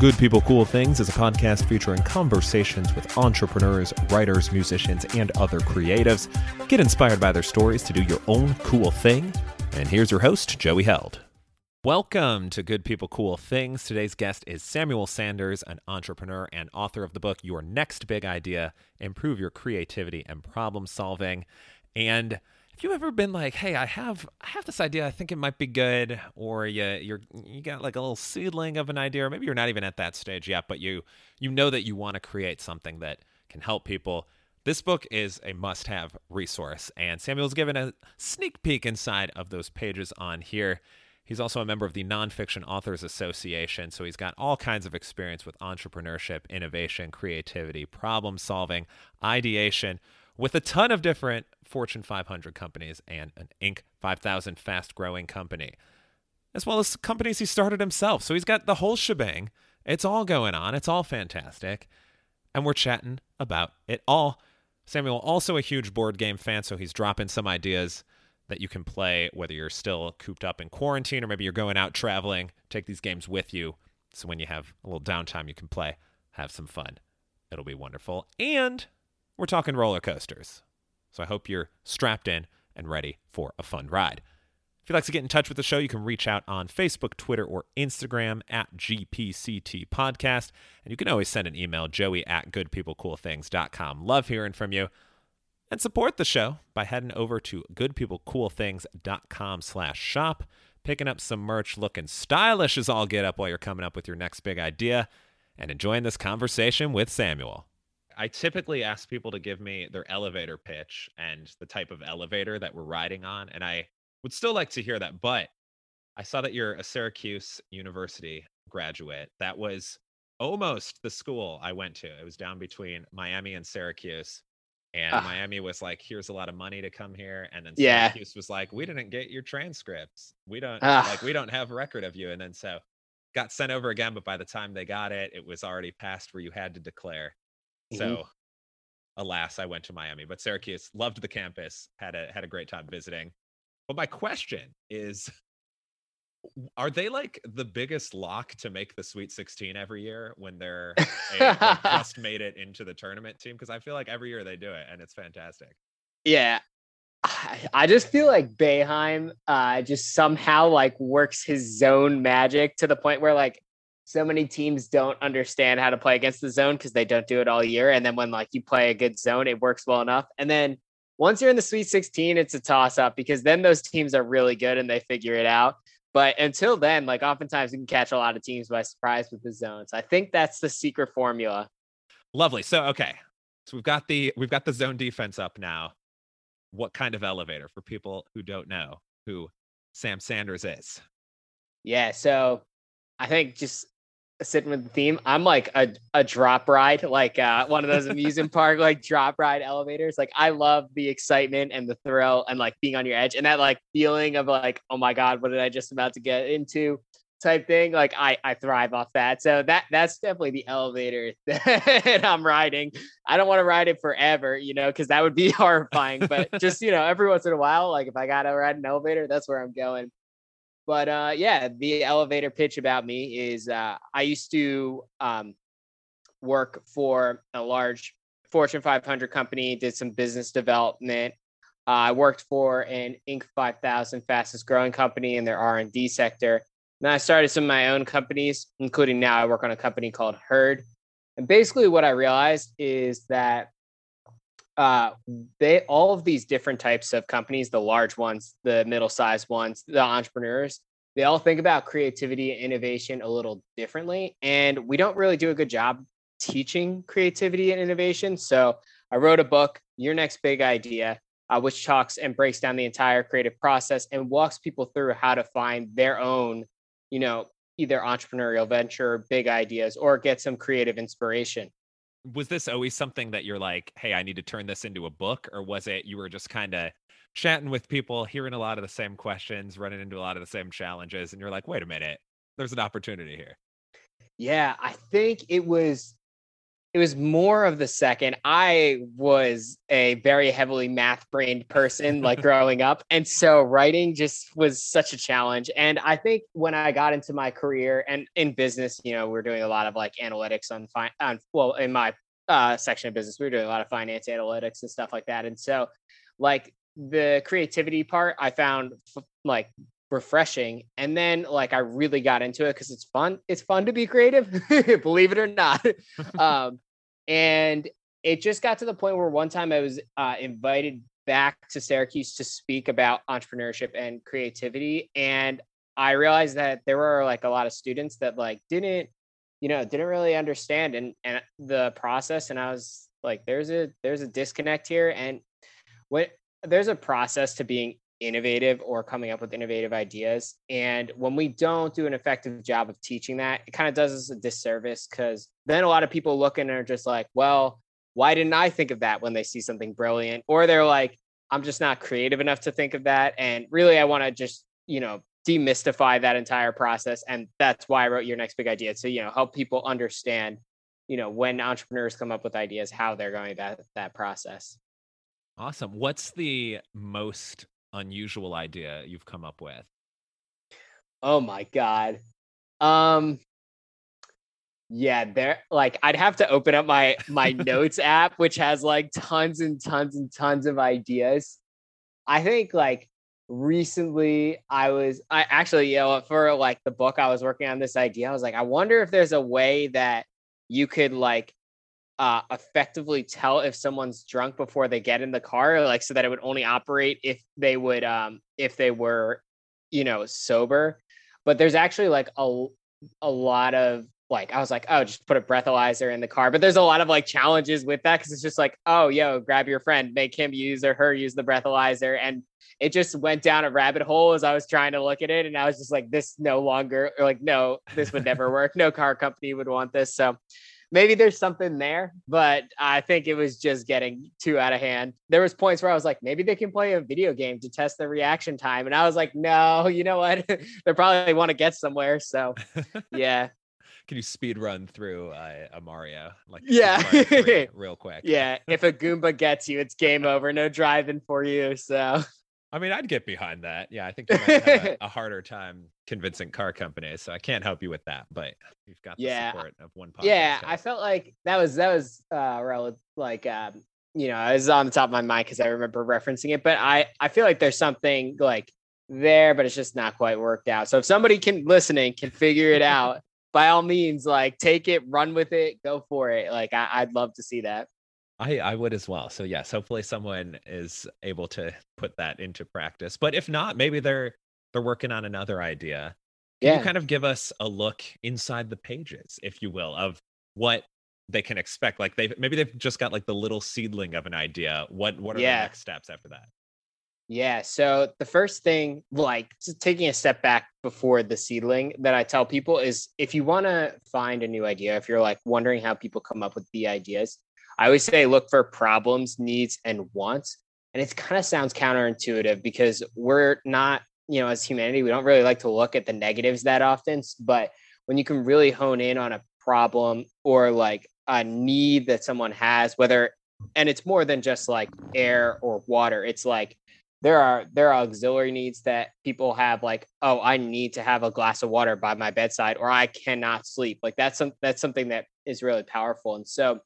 Good People Cool Things is a podcast featuring conversations with entrepreneurs, writers, musicians, and other creatives. Get inspired by their stories to do your own cool thing. And here's your host, Joey Held. Welcome to Good People Cool Things. Today's guest is Samuel Sanders, an entrepreneur and author of the book Your Next Big Idea Improve Your Creativity and Problem Solving. And have you ever been like, "Hey, I have I have this idea. I think it might be good," or you you're you got like a little seedling of an idea, or maybe you're not even at that stage yet, but you you know that you want to create something that can help people. This book is a must-have resource, and Samuel's given a sneak peek inside of those pages on here. He's also a member of the Nonfiction Authors Association, so he's got all kinds of experience with entrepreneurship, innovation, creativity, problem solving, ideation with a ton of different Fortune 500 companies and an Inc. 5000 fast growing company, as well as companies he started himself. So he's got the whole shebang. It's all going on, it's all fantastic. And we're chatting about it all. Samuel, also a huge board game fan, so he's dropping some ideas that you can play whether you're still cooped up in quarantine or maybe you're going out traveling. Take these games with you. So when you have a little downtime, you can play, have some fun. It'll be wonderful. And we're talking roller coasters. So I hope you're strapped in and ready for a fun ride. If you'd like to get in touch with the show, you can reach out on Facebook, Twitter, or Instagram at GPCT Podcast. And you can always send an email, joey at goodpeoplecoolthings.com. Love hearing from you. And support the show by heading over to goodpeoplecoolthings.com slash shop, picking up some merch looking stylish as all get up while you're coming up with your next big idea, and enjoying this conversation with Samuel. I typically ask people to give me their elevator pitch and the type of elevator that we're riding on. And I would still like to hear that. But I saw that you're a Syracuse University graduate. That was almost the school I went to. It was down between Miami and Syracuse. And uh, Miami was like, here's a lot of money to come here. And then Syracuse yeah. was like, we didn't get your transcripts. We don't uh, like we don't have record of you. And then so got sent over again, but by the time they got it, it was already past where you had to declare. So, mm-hmm. alas, I went to Miami, but Syracuse loved the campus, had a had a great time visiting. But my question is are they like the biggest lock to make the Sweet 16 every year when they're a, just made it into the tournament team? Because I feel like every year they do it and it's fantastic. Yeah. I just feel like Boeheim uh, just somehow like works his zone magic to the point where like so many teams don't understand how to play against the zone because they don't do it all year. And then when like you play a good zone, it works well enough. And then once you're in the Sweet 16, it's a toss up because then those teams are really good and they figure it out. But until then, like oftentimes you can catch a lot of teams by surprise with the zones. I think that's the secret formula. Lovely. So okay. So we've got the we've got the zone defense up now. What kind of elevator for people who don't know who Sam Sanders is? Yeah, so I think just sitting with the theme. I'm like a, a drop ride, like uh, one of those amusement park like drop ride elevators. Like I love the excitement and the thrill and like being on your edge and that like feeling of like, oh my god, what did I just about to get into? type thing like i i thrive off that so that that's definitely the elevator that i'm riding i don't want to ride it forever you know because that would be horrifying but just you know every once in a while like if i gotta ride an elevator that's where i'm going but uh, yeah, the elevator pitch about me is uh, I used to um, work for a large Fortune 500 company, did some business development. Uh, I worked for an Inc. 5000 fastest growing company in their R&D sector. Then I started some of my own companies, including now I work on a company called Herd. And basically, what I realized is that uh, they all of these different types of companies, the large ones, the middle-sized ones, the entrepreneurs, they all think about creativity and innovation a little differently, and we don't really do a good job teaching creativity and innovation. So I wrote a book, Your Next Big Idea, uh, which talks and breaks down the entire creative process and walks people through how to find their own, you know, either entrepreneurial venture, big ideas, or get some creative inspiration was this always something that you're like, hey, I need to turn this into a book? Or was it you were just kind of chatting with people, hearing a lot of the same questions, running into a lot of the same challenges, and you're like, wait a minute, there's an opportunity here? Yeah, I think it was it was more of the second. I was a very heavily math brained person like growing up. And so writing just was such a challenge. And I think when I got into my career and in business, you know, we're doing a lot of like analytics on fine on well, in my uh, section of business, we were doing a lot of finance analytics and stuff like that. And so like the creativity part I found f- like refreshing. And then like i really got into it because it's fun. It's fun to be creative believe it or not. Um and it just got to the point where one time i was uh, invited back to syracuse to speak about entrepreneurship and creativity. And i realized that there were like a lot of students that like didn't you know didn't really understand. And and the process and i was like there's a there's a disconnect here. And what there's a process to being innovative or coming up with innovative ideas. And when we don't do an effective job of teaching that, it kind of does us a disservice because then a lot of people look and are just like, well, why didn't I think of that when they see something brilliant? Or they're like, I'm just not creative enough to think of that. And really, I want to just, you know, demystify that entire process. And that's why I wrote your next big idea. So, you know, help people understand, you know, when entrepreneurs come up with ideas, how they're going that that process. Awesome. What's the most unusual idea you've come up with? Oh my god. Um yeah, there like I'd have to open up my my notes app which has like tons and tons and tons of ideas. I think like recently I was I actually you know for like the book I was working on this idea I was like I wonder if there's a way that you could like uh, effectively tell if someone's drunk before they get in the car, like so that it would only operate if they would um if they were, you know, sober. But there's actually like a a lot of like I was like, oh, just put a breathalyzer in the car. But there's a lot of like challenges with that because it's just like, oh, yo, grab your friend, make him use or her use the breathalyzer. And it just went down a rabbit hole as I was trying to look at it. And I was just like, this no longer, or like, no, this would never work. No car company would want this. So maybe there's something there, but I think it was just getting too out of hand. There was points where I was like, maybe they can play a video game to test the reaction time, and I was like, no, you know what? they probably want to get somewhere. So, yeah. Can you speed run through uh, a Mario? Like yeah, real quick. Yeah, if a Goomba gets you, it's game over. No driving for you. So I mean, I'd get behind that. Yeah, I think you might have a, a, harder time convincing car companies, so I can't help you with that. But you've got the yeah. support of one podcast. Yeah, I felt like that was that was uh relative, like um, you know, it was on the top of my mind because I remember referencing it. But I I feel like there's something like there, but it's just not quite worked out. So if somebody can listening can figure it out, by all means, like take it, run with it, go for it. Like I, I'd love to see that. I, I would as well. So yes, hopefully someone is able to put that into practice. But if not, maybe they're they're working on another idea. Can yeah. you kind of give us a look inside the pages, if you will, of what they can expect? Like they maybe they've just got like the little seedling of an idea. What what are yeah. the next steps after that? Yeah. So the first thing, like taking a step back before the seedling that I tell people is if you want to find a new idea, if you're like wondering how people come up with the ideas, I always say look for problems, needs, and wants. And it kind of sounds counterintuitive because we're not, you know, as humanity, we don't really like to look at the negatives that often. But when you can really hone in on a problem or like a need that someone has, whether and it's more than just like air or water, it's like there are there are auxiliary needs that people have like oh i need to have a glass of water by my bedside or i cannot sleep like that's some that's something that is really powerful and so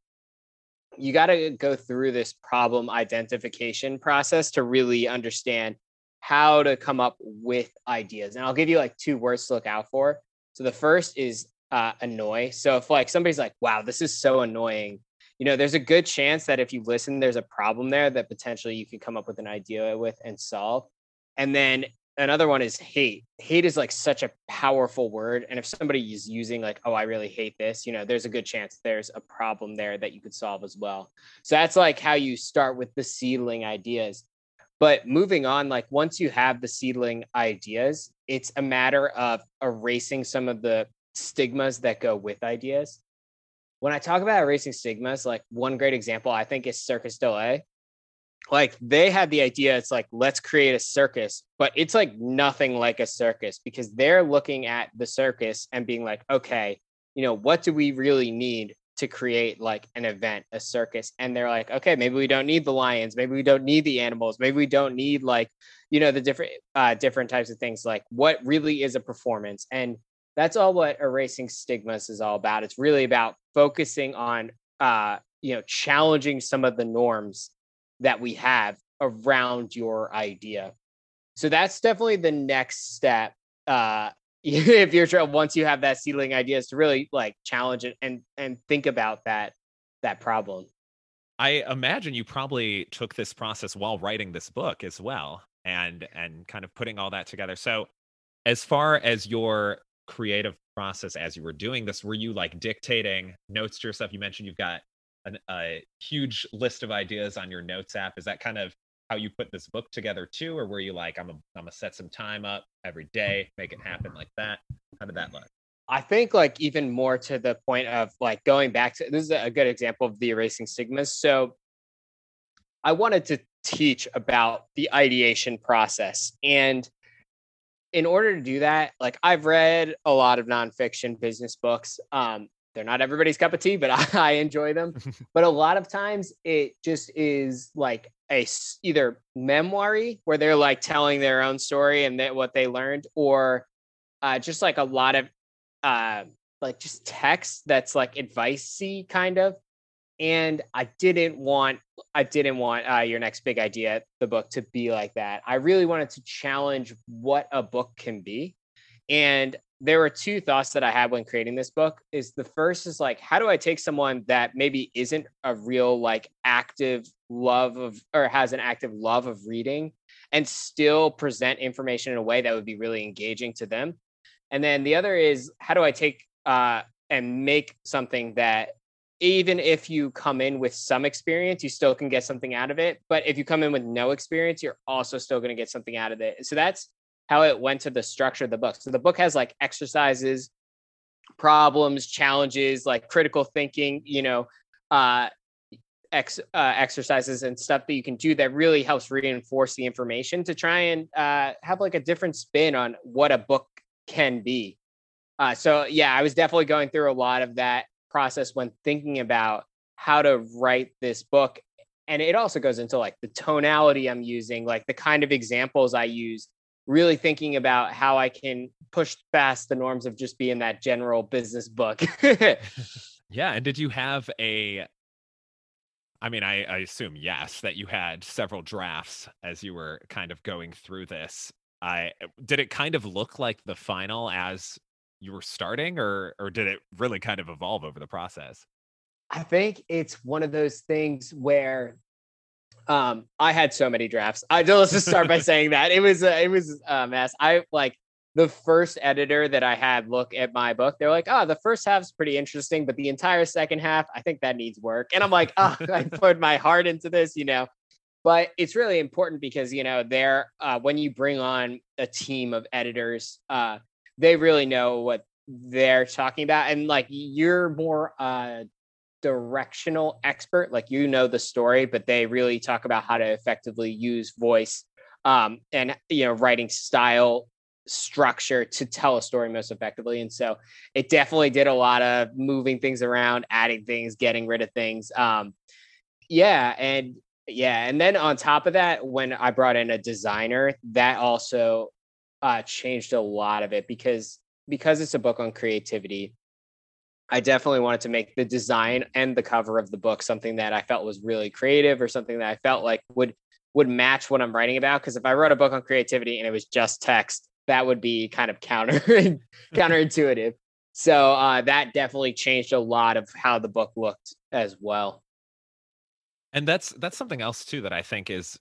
you got to go through this problem identification process to really understand how to come up with ideas. And I'll give you like two words to look out for. So the first is uh, annoy. So if like somebody's like, wow, this is so annoying, you know, there's a good chance that if you listen, there's a problem there that potentially you can come up with an idea with and solve. And then another one is hate. Hate is like such a powerful word. And if somebody is using like, oh, I really hate this, you know, there's a good chance there's a problem there that you could solve as well. So that's like how you start with the seedling ideas. But moving on, like once you have the seedling ideas, it's a matter of erasing some of the stigmas that go with ideas. When I talk about erasing stigmas, like one great example I think is Cirque du Soleil like they had the idea it's like let's create a circus but it's like nothing like a circus because they're looking at the circus and being like okay you know what do we really need to create like an event, a circus, and they're like, okay, maybe we don't need the lions, maybe we don't need the animals, maybe we don't need like, you know, the different uh, different types of things. Like, what really is a performance? And that's all what erasing stigmas is all about. It's really about focusing on, uh, you know, challenging some of the norms that we have around your idea. So that's definitely the next step. Uh, if you're once you have that seedling idea, is to really like challenge it and and think about that that problem. I imagine you probably took this process while writing this book as well, and and kind of putting all that together. So, as far as your creative process as you were doing this, were you like dictating notes to yourself? You mentioned you've got an, a huge list of ideas on your notes app. Is that kind of how you put this book together too, or were you like, I'm a, I'm gonna set some time up every day, make it happen like that? How did that look? I think like even more to the point of like going back to this is a good example of the erasing stigmas. So I wanted to teach about the ideation process and in order to do that, like I've read a lot of nonfiction business books. Um, they're not everybody's cup of tea, but I, I enjoy them. but a lot of times it just is like a either memoir where they're like telling their own story and that what they learned, or uh, just like a lot of uh, like just text that's like advicey kind of. And I didn't want I didn't want uh, your next big idea, the book, to be like that. I really wanted to challenge what a book can be. And there were two thoughts that I had when creating this book is the first is like how do I take someone that maybe isn't a real like active love of or has an active love of reading and still present information in a way that would be really engaging to them. And then the other is how do I take uh and make something that even if you come in with some experience, you still can get something out of it. But if you come in with no experience, you're also still going to get something out of it. So that's how it went to the structure of the book. So the book has like exercises, problems, challenges, like critical thinking, you know, uh, ex, uh, exercises and stuff that you can do that really helps reinforce the information to try and uh, have like a different spin on what a book can be. Uh, so yeah, I was definitely going through a lot of that process when thinking about how to write this book. And it also goes into like the tonality I'm using, like the kind of examples I use really thinking about how I can push past the norms of just being that general business book. yeah. And did you have a, I mean, I, I assume yes, that you had several drafts as you were kind of going through this. I did it kind of look like the final as you were starting, or or did it really kind of evolve over the process? I think it's one of those things where um, I had so many drafts. I let's just start by saying that it was a, it was a mess. I like the first editor that I had look at my book. They're like, "Oh, the first half's pretty interesting, but the entire second half, I think that needs work." And I'm like, "Oh, I put my heart into this, you know." But it's really important because you know, they're uh, when you bring on a team of editors, uh, they really know what they're talking about, and like you're more uh, directional expert like you know the story but they really talk about how to effectively use voice um, and you know writing style structure to tell a story most effectively. And so it definitely did a lot of moving things around adding things getting rid of things um, yeah and yeah and then on top of that when i brought in a designer that also uh, changed a lot of it because because it's a book on creativity I definitely wanted to make the design and the cover of the book something that I felt was really creative or something that I felt like would would match what I'm writing about. Because if I wrote a book on creativity and it was just text, that would be kind of counter counterintuitive. So uh, that definitely changed a lot of how the book looked as well. And that's that's something else too that I think is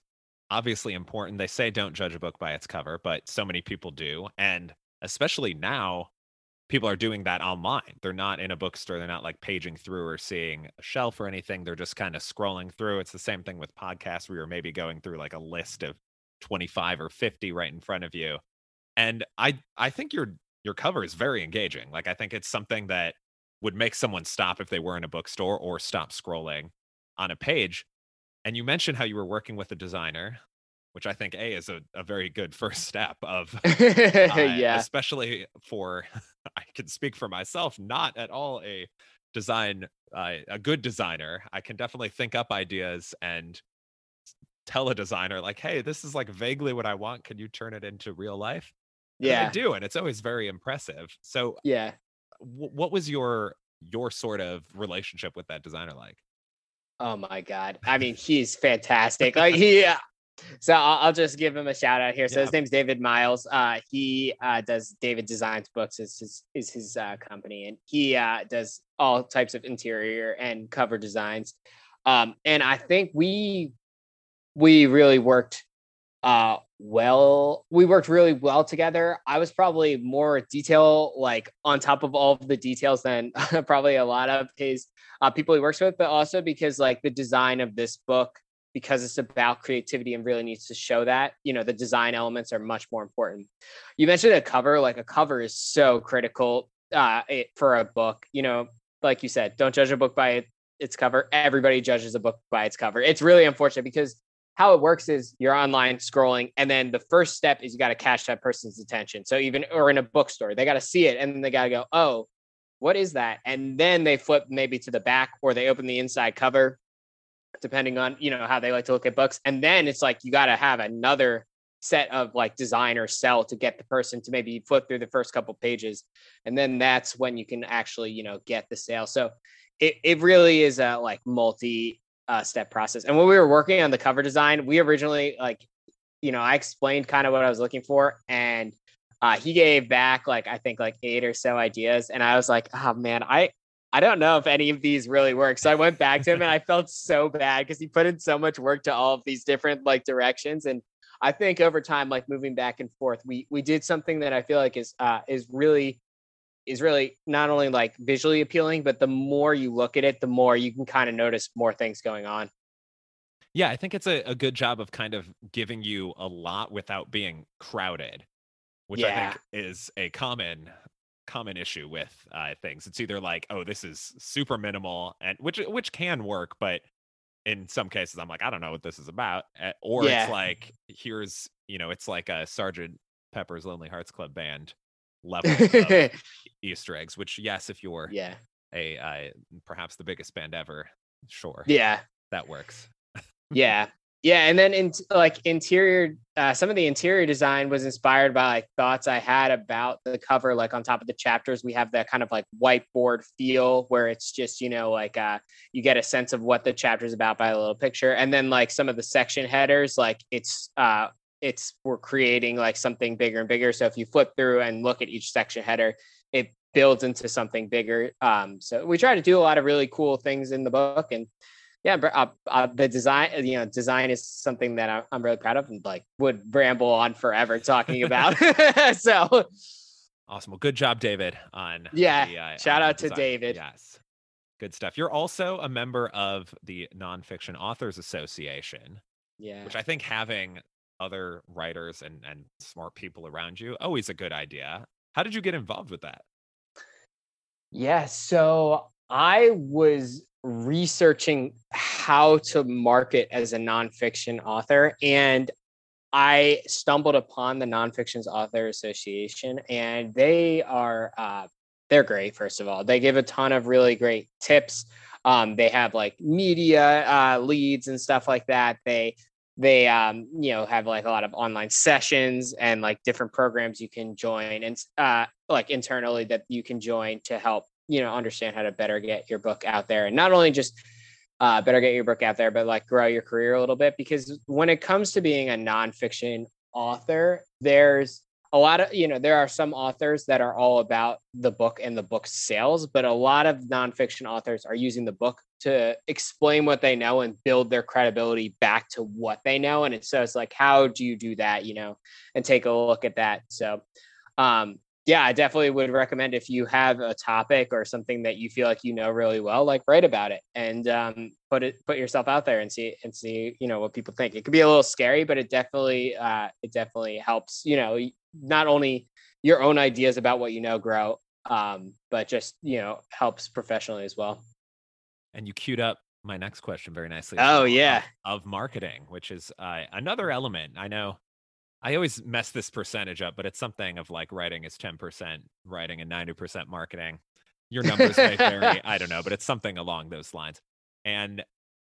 obviously important. They say don't judge a book by its cover, but so many people do, and especially now people are doing that online. They're not in a bookstore. They're not like paging through or seeing a shelf or anything. They're just kind of scrolling through. It's the same thing with podcasts where you're maybe going through like a list of 25 or 50 right in front of you. And I I think your your cover is very engaging. Like I think it's something that would make someone stop if they were in a bookstore or stop scrolling on a page. And you mentioned how you were working with a designer which I think a is a, a very good first step of uh, yeah, especially for I can speak for myself, not at all a design uh, a good designer, I can definitely think up ideas and tell a designer like, "Hey, this is like vaguely what I want. Can you turn it into real life?" And Yeah. they do, and it's always very impressive. So, Yeah. w- what was your your sort of relationship with that designer like? Oh my god. I mean, he's fantastic. Like he so I'll, I'll just give him a shout out here. So Yeah. his name's David Miles. Uh he uh does David Designs Books is his is his uh company and he uh does all types of interior and cover designs. Um and I think we we really worked uh well we worked really well together i was probably more detail like on top of all of the details than probably a lot of his uh, people he works with but also because like the design of this book because it's about creativity and really needs to show that you know the design elements are much more important. You mentioned a cover like a cover is so critical uh it, for a book you know like you said don't judge a book by it, its cover. Everybody judges a book by its cover. It's really unfortunate because how it works is you're online scrolling and then the first step is you got to catch that person's attention. So even or in a bookstore they got to see it and then they got to go oh what is that? And then they flip maybe to the back or they open the inside cover depending on you know how they like to look at books. And then it's like you got to have another set of like design or sell to get the person to maybe flip through the first couple pages. And then that's when you can actually you know get the sale. So it, it really is a like multi uh, step process. And when we were working on the cover design, we originally like, you know, I explained kind of what I was looking for, and uh, he gave back like I think like eight or so ideas, and I was like, oh man, I I don't know if any of these really work. So I went back to him, and I felt so bad because he put in so much work to all of these different like directions, and I think over time, like moving back and forth, we we did something that I feel like is uh, is really is really not only like visually appealing, but the more you look at it, the more you can kind of notice more things going on. Yeah, I think it's a, a good job of kind of giving you a lot without being crowded, which I think is a common common issue with uh, things. It's either like, oh, this is super minimal, and which which can work, but in some cases, I'm like, I don't know what this is about, eh, or Yeah. it's like, here's you know, it's like a Sergeant Pepper's Lonely Hearts Club Band level of Easter eggs. Which, yes, if you're yeah. a uh, perhaps the biggest band ever, sure, Yeah. that works. Yeah. Yeah. And then in like interior, uh, some of the interior design was inspired by like thoughts I had about the cover. Like on top of the chapters, we have that kind of like whiteboard feel where it's just, you know, like uh, you get a sense of what the chapter is about by a little picture. And then like some of the section headers, like it's, uh, it's we're creating like something bigger and bigger. So if you flip through and look at each section header, it builds into something bigger. Um, so we try to do a lot of really cool things in the book, and yeah, uh, uh, the design, uh, you know, design is something that I'm really proud of, and like would ramble on forever talking about. so Awesome. Well, good job, David. On Yeah, the, uh, shout on out to. David. Yes, good stuff. You're also a member of the Nonfiction Authors Association, yeah, which I think having other writers and and smart people around you always a good idea. How did you get involved with that? Yeah, so I was researching how to market as a nonfiction author, and I stumbled upon the Nonfictions Author Association, and they are uh, they're great. First of all, they give a ton of really great tips. Um, they have like media uh, leads and stuff like that. They they um, you know have like a lot of online sessions and like different programs you can join and uh, like internally that you can join to help you know understand how to better get your book out there. And not only just uh, better get your book out there but like grow your career a little bit because when it comes to being a nonfiction author there's a lot of you know there are some authors that are all about the book and the book sales but a lot of nonfiction authors are using the book to explain what they know and build their credibility back to what they know. And it's so it's like how do you do that you know and take a look at that. So um yeah i definitely would recommend if you have a topic or something that you feel like you know really well like write about it and um put it put yourself out there and see and see you know what people think it could be a little scary but it definitely uh it definitely helps you know not only your own ideas about what you know grow um but just you know helps professionally as well And you queued up my next question very nicely. Oh, well, of- yeah. of, marketing, which is uh, another element. I know I always mess this percentage up, but it's something of like writing is ten percent writing and ninety percent marketing. Your numbers may vary. I don't know, but it's something along those lines. And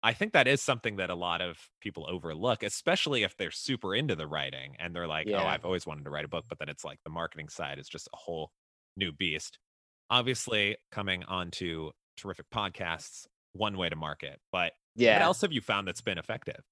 I think that is something that a lot of people overlook, especially if they're super into the writing and they're like, oh, I've always wanted to write a book, but then it's like the marketing side is just a whole new beast. Obviously, coming onto terrific podcasts, one way to market. But Yeah. what else have you found that's been effective?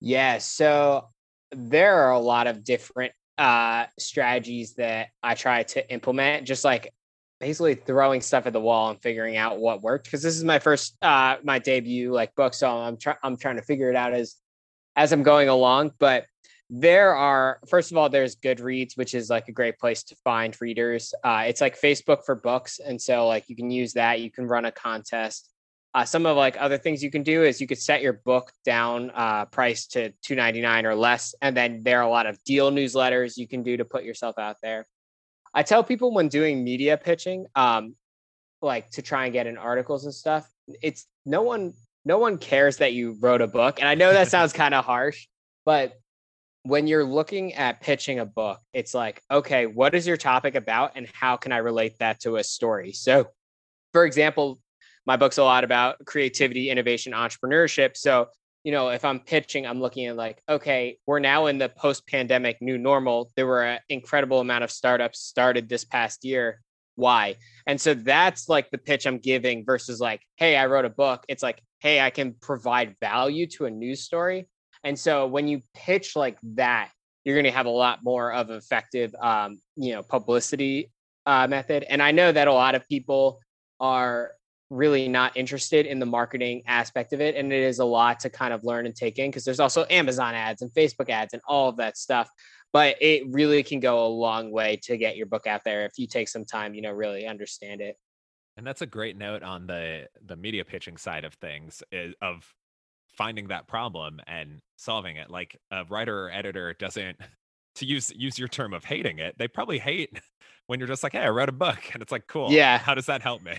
Yeah, so there are a lot of different uh strategies that I try to implement, just like basically throwing stuff at the wall and figuring out what worked. Because this is my first uh my debut like book, so I'm trying I'm trying to figure it out as as I'm going along. But there are first of all, there's Goodreads, which is like a great place to find readers. Uh, it's like Facebook for books, and so like you can use that. You can run a contest. Uh, some of like other things you can do is you could set your book down uh, price to 299 or less and then there are a lot of deal newsletters you can do to put yourself out there. I tell people when doing media pitching um, like to try and get in articles and stuff it's no one no one cares that you wrote a book and i know that sounds kind of harsh but when you're looking at pitching a book it's like okay what is your topic about and how can i relate that to a story? So for example my book's a lot about creativity, innovation, entrepreneurship. So, you know, if I'm pitching, I'm looking at like, okay, we're now in the post pandemic new normal. There were an incredible amount of startups started this past year. Why? And so that's like the pitch I'm giving versus like, hey, I wrote a book. It's like, hey, I can provide value to a news story. And so when you pitch like that, you're going to have a lot more of effective, um, you know, publicity uh, method. And I know that a lot of people are really not interested in the marketing aspect of it. And it is a lot to kind of learn and take in because there's also Amazon ads and Facebook ads and all of that stuff. But it really can go a long way to get your book out there if you take some time, you know, really understand it. And that's a great note on the the media pitching side of things is, of finding that problem and solving it. Like a writer or editor doesn't to use use your term of hating it. They probably hate when you're just like, "Hey, I wrote a book," and it's like, "Cool, Yeah. How does that help me?"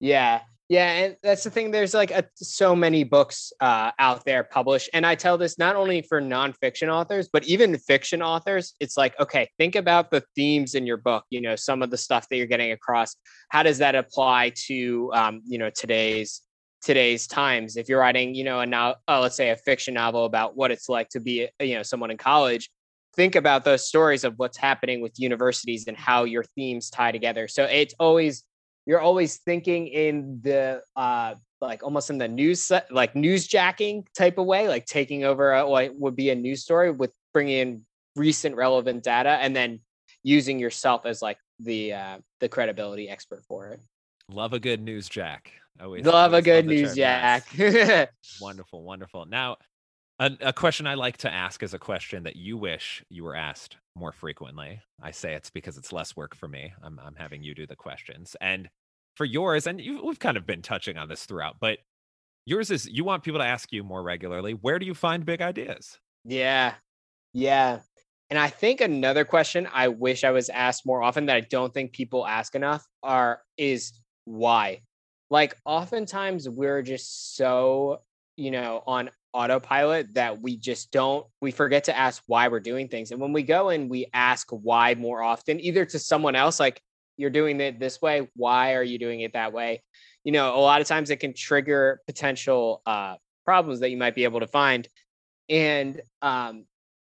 Yeah. Yeah, and that's the thing. There's like a, so many books uh, out there published, and I tell this not only for nonfiction authors, but even fiction authors. It's like, okay, think about the themes in your book. You know, some of the stuff that you're getting across. How does that apply to, um, you know, today's today's times? If you're writing, you know, a now, uh, let's say a fiction novel about what it's like to be, you know, someone in college. Think about those stories of what's happening with universities and how your themes tie together. So it's always you're always thinking in the uh like almost in the news like newsjacking type of way like taking over a, what would be a news story with bringing in recent relevant data and then using yourself as like the uh the credibility expert for it Love a good news jack. Always love a good the news jack Wonderful, wonderful. Now, a, a question I like to ask is a question that you wish you were asked more frequently. I say it's because it's less work for me. I'm, I'm having you do the questions. And for yours, and you, we've kind of been touching on this throughout, but yours is you want people to ask you more regularly where do you find big ideas? Yeah. Yeah. And I think another question I wish I was asked more often that I don't think people ask enough are is why? Like oftentimes we're just so, you know, on autopilot that we just don't we forget to ask why we're doing things. And when we go and we ask why more often, either to someone else like you're doing it this way, why are you doing it that way? You know, a lot of times it can trigger potential uh problems that you might be able to find. And um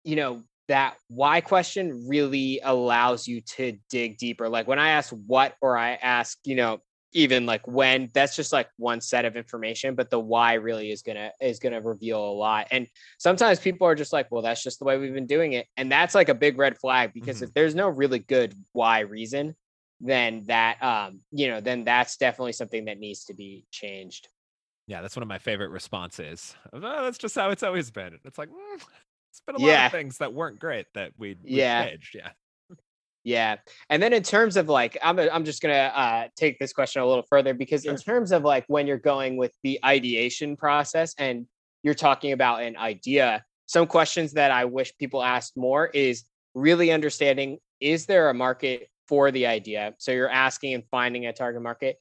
you know that why question really allows you to dig deeper. Like when i ask what or i ask you know even like when that's just like one set of information but the why really is gonna is gonna reveal a lot. And sometimes people are just like well that's just the way we've been doing it. And that's like a big red flag because if there's no really good why reason then that um you know then that's definitely something that needs to be changed Yeah, that's one of my favorite responses. Oh, that's just how it's always been. It's like, mm, it's been a lot of things that weren't great that we Yeah. changed. Yeah. Yeah. And then in terms of like, I'm, I'm just going to uh, take this question a little further because in terms of like when you're going with the ideation process and you're talking about an idea, some questions that I wish people asked more is really understanding is there a market for the idea? So you're asking and finding a target market.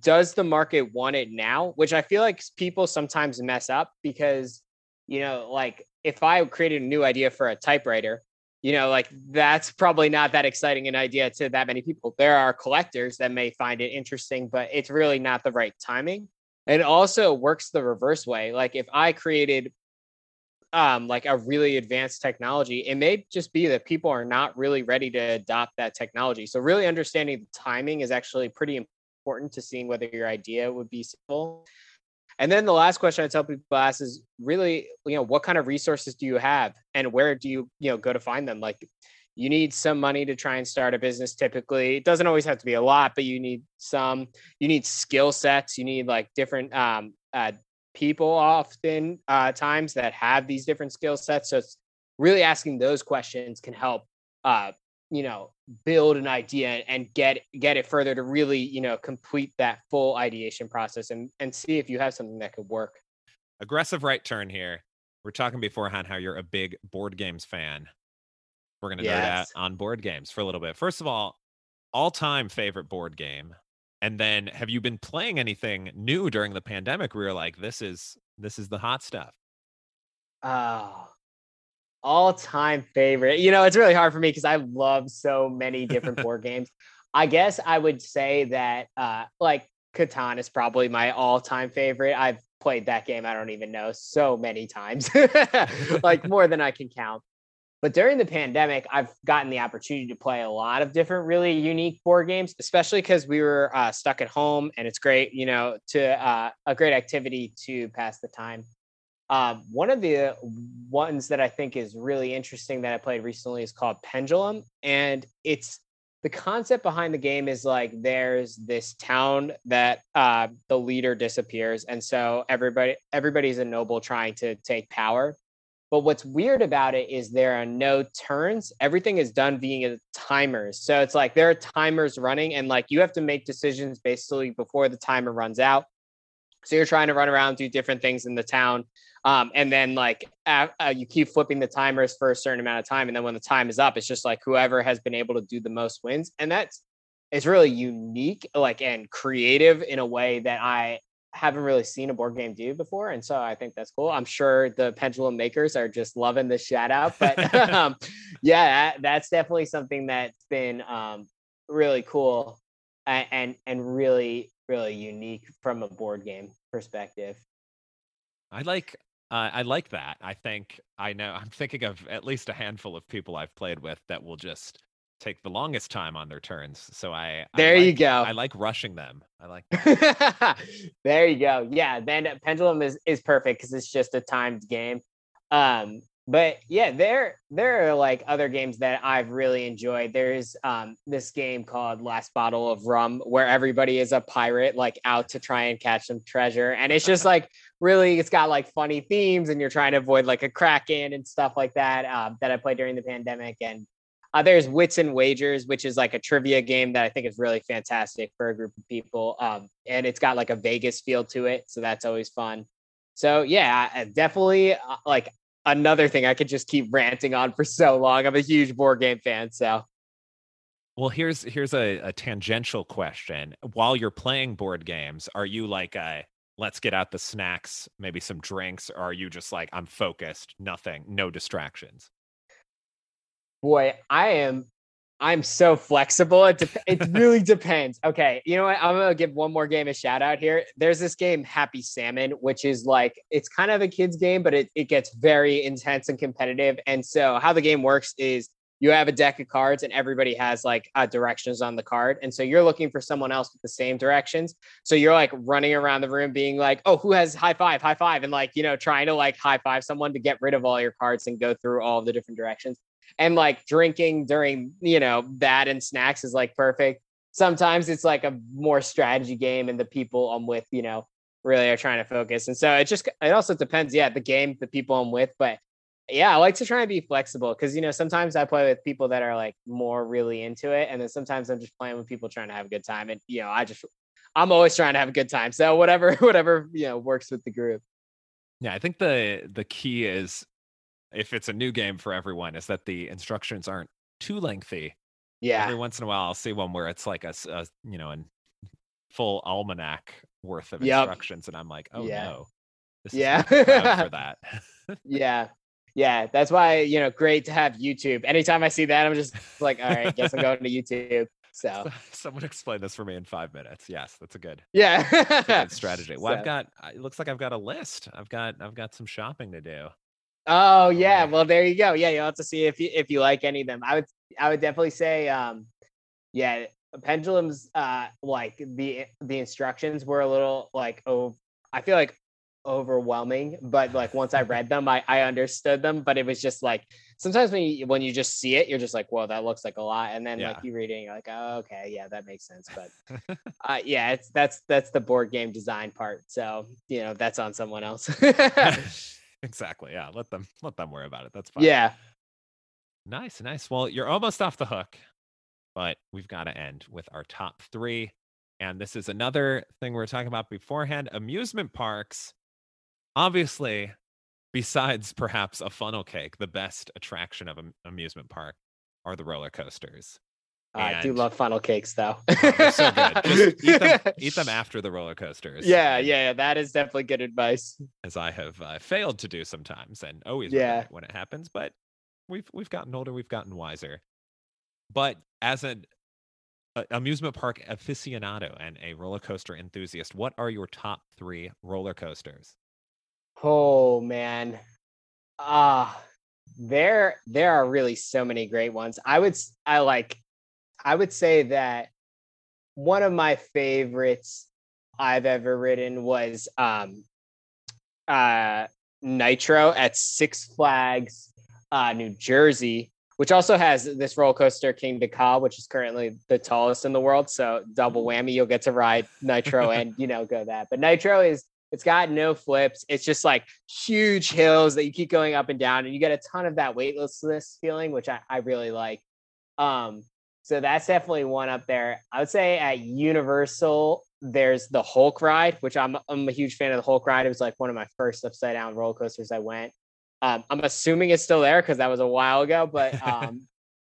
Does the market want it now? Which I feel like people sometimes mess up because, you know, like if I created a new idea for a typewriter, you know, like that's probably not that exciting an idea to that many people. There are collectors that may find it interesting, but it's really not the right timing. And also works the reverse way. Like if I created um, like a really advanced technology, it may just be that people are not really ready to adopt that technology. So really understanding the timing is actually pretty important to seeing whether your idea would be simple. And then the last question I tell people ask is really, you know, what kind of resources do you have and where do you, you know, go to find them? Like you need some money to try and start a business typically. It doesn't always have to be a lot, but you need some, you need skill sets, you need like different um, uh, people often uh, times that have these different skill sets. So it's really asking those questions can help uh, you know build an idea and get get it further to really you know complete that full ideation process and and see if you have something that could work. Aggressive right turn here. We're talking beforehand how you're a big board games fan. We're gonna yes. nerd out on board games for a little bit. First of all all-time favorite board game and then have you been playing anything new during the pandemic where you're like this is this is the hot stuff oh all time favorite. You know, it's really hard for me because I love so many different board games. I guess I would say that uh like Catan is probably my all time favorite. I've played that game, I don't even know, so many times, like more than I can count. But during the pandemic, I've gotten the opportunity to play a lot of different, really unique board games, especially because we were uh, stuck at home, and it's great, you know, to uh, a great activity to pass the time. Um, one of the ones that I think is really interesting that I played recently is called Pendulum, and it's the concept behind the game is like there's this town that uh, the leader disappears, and so everybody everybody's a noble trying to take power. But what's weird about it is there are no turns. Everything is done via timers. So it's like there are timers running, and like you have to make decisions basically before the timer runs out. So you're trying to run around, do different things in the town. Um, and then like uh, uh, you keep flipping the timers for a certain amount of time, and then when the time is up, it's just like whoever has been able to do the most wins, and that's it's really unique, like and creative in a way that I haven't really seen a board game do before, and so I think that's cool. I'm sure the pendulum makers are just loving the shout out, but um, yeah, that, that's definitely something that's been um, really cool and, and and really really unique from a board game perspective. I like uh, I like that. I think I know. I'm thinking of at least a handful of people I've played with that will just take the longest time on their turns. So I there I like, you go. I like rushing them. I like. there you go. Yeah, then pendulum is is perfect because it's just a timed game. Um, but yeah, there there are like other games that I've really enjoyed. There's um this game called Last Bottle of Rum where everybody is a pirate like out to try and catch some treasure, and it's just like really it's got like funny themes, and you're trying to avoid like a kraken and stuff like that. Um, that I played during the pandemic, and uh, there's Wits and Wagers, which is like a trivia game that I think is really fantastic for a group of people. Um, and it's got like a Vegas feel to it, so that's always fun. So yeah, definitely uh, like another thing I could just keep ranting on for so long. I'm a huge board game fan, so. Well, here's here's a, a tangential question. While you're playing board games, are you like a let's get out the snacks, maybe some drinks, or are you just like I'm focused, nothing, no distractions? Boy, I am I'm so flexible. It de- it really depends. Okay, you know what? I'm gonna give one more game a shout out here. There's this game, Happy Salmon, which is like it's kind of a kids game, but it, it gets very intense and competitive. And so how the game works is you have a deck of cards and everybody has like uh, directions on the card and so you're looking for someone else with the same directions so you're like running around the room being like oh who has high five high five and like you know trying to like high five someone to get rid of all your cards and go through all the different directions and like drinking during you know that and snacks is like perfect. Sometimes it's like a more strategy game and the people i'm with you know really are trying to focus. And so it just it also depends yeah the game the people i'm with. But yeah i like to try and be flexible because you know sometimes i play with people that are like more really into it. And then sometimes i'm just playing with people trying to have a good time. And you know i just i'm always trying to have a good time. So whatever whatever you know works with the group. Yeah i think the the key is if it's a new game for everyone, is that the instructions aren't too lengthy. Yeah. Every once in a while, I'll see one where it's like a, a you know, a full almanac worth of yep. instructions, and I'm like, oh yeah. no, this yeah, for that. yeah. yeah, that's why you know, great to have YouTube. Anytime I see that, I'm just like, all right, guess I'm going to YouTube. So someone explain this for me in five minutes. Yes, that's a good, yeah, a good strategy. Well, So- I've got. It looks like I've got a list. I've got. I've got some shopping to do. Oh yeah, well there you go. Yeah, you'll have to see if you if you like any of them. I would I would definitely say um yeah, pendulums uh like the the instructions were a little like oh I feel like overwhelming, but like once I read them I I understood them, but it was just like sometimes when you when you just see it, you're just like, whoa, that looks like a lot. And then Yeah. like you read it, you're like, oh okay, yeah, that makes sense. But uh yeah, it's that's that's the board game design part. So, you know, that's on someone else. exactly. Yeah. Let them. Let them worry about it. That's fine. yeah. Nice, nice. Well, you're almost off the hook, but we've got to end with our top three. And this is another thing we are talking about beforehand amusement parks. Obviously, besides perhaps a funnel cake, the best attraction of an amusement park are the roller coasters. I do love funnel cakes though. Oh, so good. Just eat them, eat them after the roller coasters. Yeah, yeah, yeah, that is definitely good advice. As I have uh, failed to do sometimes, and always Yeah. when it happens. But we've we've gotten older, we've gotten wiser. But as an a- amusement park aficionado and a roller coaster enthusiast, what are your top three roller coasters? Oh man. Ah, there there are really so many great ones. I would I like I would say that one of my favorites I've ever ridden was um uh Nitro at Six Flags uh New Jersey, which also has this roller coaster Kingda Ka, which is currently the tallest in the world. So double whammy, you'll get to ride Nitro and you know go that. But Nitro is it's got no flips. It's just like huge hills that you keep going up and down, and you get a ton of that weightlessness feeling, which I, I really like. Um, so that's definitely one up there. I would say at Universal, there's the Hulk ride, which I'm I'm a huge fan of the Hulk ride. It was like one of my first upside down roller coasters I went. Um, I'm assuming it's still there because that was a while ago, but um,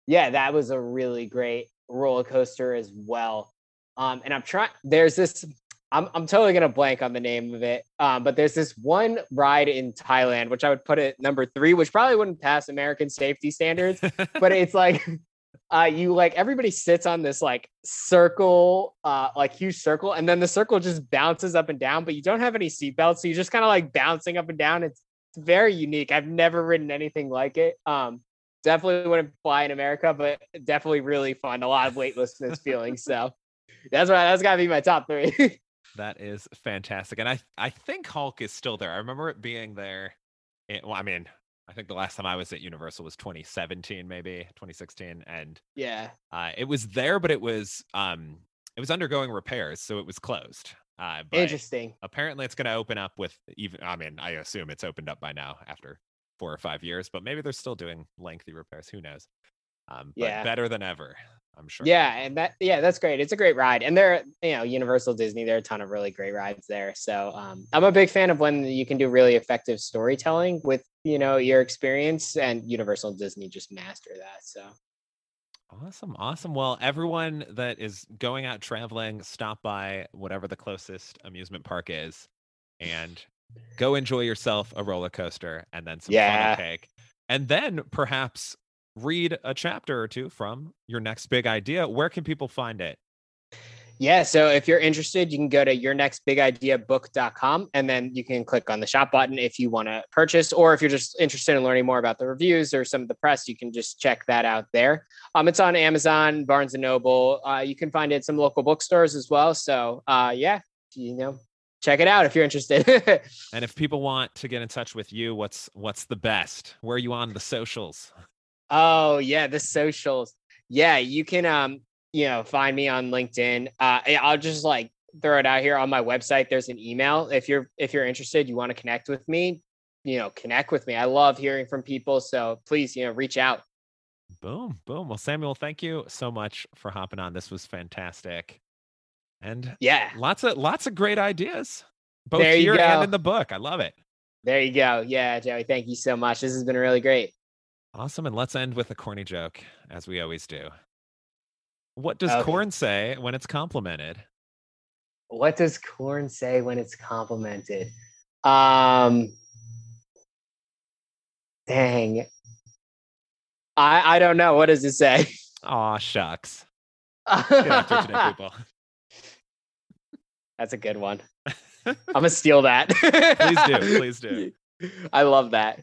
yeah, that was a really great roller coaster as well. Um, and I'm trying. There's this. I'm I'm totally gonna blank on the name of it. Um, but there's this one ride in Thailand, which I would put at number three, which probably wouldn't pass American safety standards, but it's like uh you like everybody sits on this like circle uh like huge circle and then the circle just bounces up and down but you don't have any seatbelts so you're just kind of like bouncing up and down it's, it's very unique i've never ridden anything like it um definitely wouldn't fly in america but definitely really fun a lot of weightlessness feeling so that's why that's gotta be my top three That is fantastic. And I I think Hulk is still there. I remember it being there. in- well, I mean, I think the last time I was at Universal was 2017, maybe 2016, and yeah uh, it was there, but it was um it was undergoing repairs, so it was closed. Uh, but interesting apparently, it's going to open up with even. I mean, I assume it's opened up by now after four or five years, but maybe they're still doing lengthy repairs. Who knows? Um, but Yeah. better than ever, I'm sure. Yeah, and that yeah, that's great. It's a great ride, and there, you know, Universal Disney, there are a ton of really great rides there. So um, I'm a big fan of when you can do really effective storytelling with you know your experience, and Universal Disney just master that. So Awesome, awesome. Well, everyone that is going out traveling, stop by whatever the closest amusement park is, and go enjoy yourself a roller coaster and then some Yeah. funnel cake, and then perhaps read a chapter or two from your next big idea. Where can people find it? yeah, so if you're interested, you can go to yournextbigideabook.com, and then you can click on the shop button if you want to purchase, or if you're just interested in learning more about the reviews or some of the press, you can just check that out there. Um, it's on Amazon, Barnes and Noble. Uh, you can find it at some local bookstores as well. So uh, yeah, you know, check it out if you're interested. And if people want to get in touch with you, what's what's the best? Where are you on the socials? Oh yeah, the socials. Yeah, you can um, you know, find me on LinkedIn. Uh, I'll just like throw it out here on my website. There's an email if you're if you're interested, you want to connect with me. You know, connect with me. I love hearing from people. So please, you know, reach out. Boom, boom. Well, Samuel, thank you so much for hopping on. This was fantastic. And Yeah, lots of lots of great ideas both here and go. in the book i love it there you go. Yeah, Joey, thank you so much. This has been really great. Awesome and let's end with a corny joke as we always do what does Okay. corn say when it's complimented What does corn say when it's complimented? Um, Dang. I I don't know. What does it say? Aw, shucks. Get after it today, people. That's a good one. I'm gonna steal that. Please do. Please do. I love that.